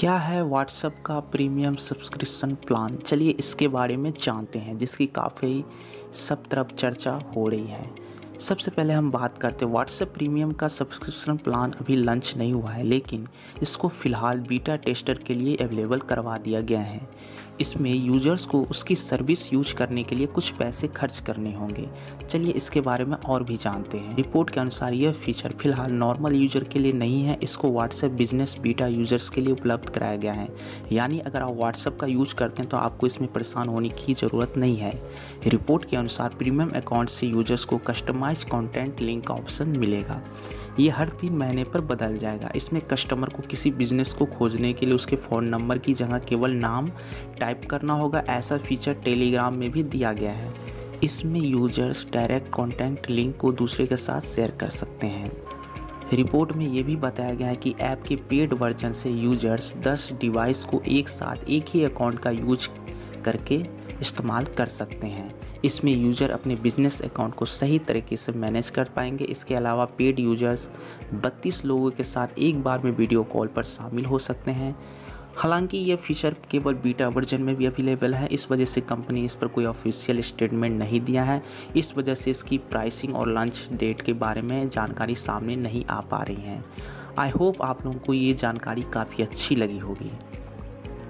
क्या है व्हाट्सएप का प्रीमियम सब्सक्रिप्शन प्लान चलिए इसके बारे में जानते हैं, जिसकी काफ़ी सब तरफ़ चर्चा हो रही है। सबसे पहले हम बात करते हैं व्हाट्सएप प्रीमियम का सब्सक्रिप्शन प्लान अभी लंच नहीं हुआ है, लेकिन इसको फ़िलहाल बीटा टेस्टर के लिए अवेलेबल करवा दिया गया है। इसमें यूज़र्स को उसकी सर्विस यूज़ करने के लिए कुछ पैसे खर्च करने होंगे। चलिए इसके बारे में और भी जानते हैं। रिपोर्ट के अनुसार यह फीचर फ़िलहाल नॉर्मल यूज़र के लिए नहीं है, इसको व्हाट्सएप बिज़नेस बीटा यूज़र्स के लिए उपलब्ध कराया गया है। यानी अगर आप व्हाट्सएप का यूज़ करते हैं तो आपको इसमें परेशान होने की ज़रूरत नहीं है। रिपोर्ट के अनुसार प्रीमियम अकाउंट से यूज़र्स को कस्टमाइज कॉन्टेंट लिंक का ऑप्शन मिलेगा। ये हर तीन महीने पर बदल जाएगा। इसमें कस्टमर को किसी बिज़नेस को खोजने के लिए उसके फ़ोन नंबर की जगह केवल नाम टाइप करना होगा। ऐसा फीचर टेलीग्राम में भी दिया गया है। इसमें यूज़र्स डायरेक्ट कंटेंट लिंक को दूसरे के साथ शेयर कर सकते हैं। रिपोर्ट में ये भी बताया गया है कि ऐप के पेड वर्जन से यूज़र्स 10 डिवाइस को एक साथ एक ही अकाउंट का यूज़ करके इस्तेमाल कर सकते हैं। इसमें यूज़र अपने बिज़नेस अकाउंट को सही तरीके से मैनेज कर पाएँगे। इसके अलावा पेड यूज़र्स 32 लोगों के साथ एक बार में वीडियो कॉल पर शामिल हो सकते हैं। हालाँकि ये फीचर केवल बीटा वर्जन में भी अवेलेबल है। इस वजह से कंपनी इस पर कोई ऑफिशियल स्टेटमेंट नहीं दिया है। इस वजह से इसकी प्राइसिंग और लंच डेट के बारे में जानकारी सामने नहीं आ पा रही है। आई होप आप लोगों को ये जानकारी काफ़ी अच्छी लगी होगी।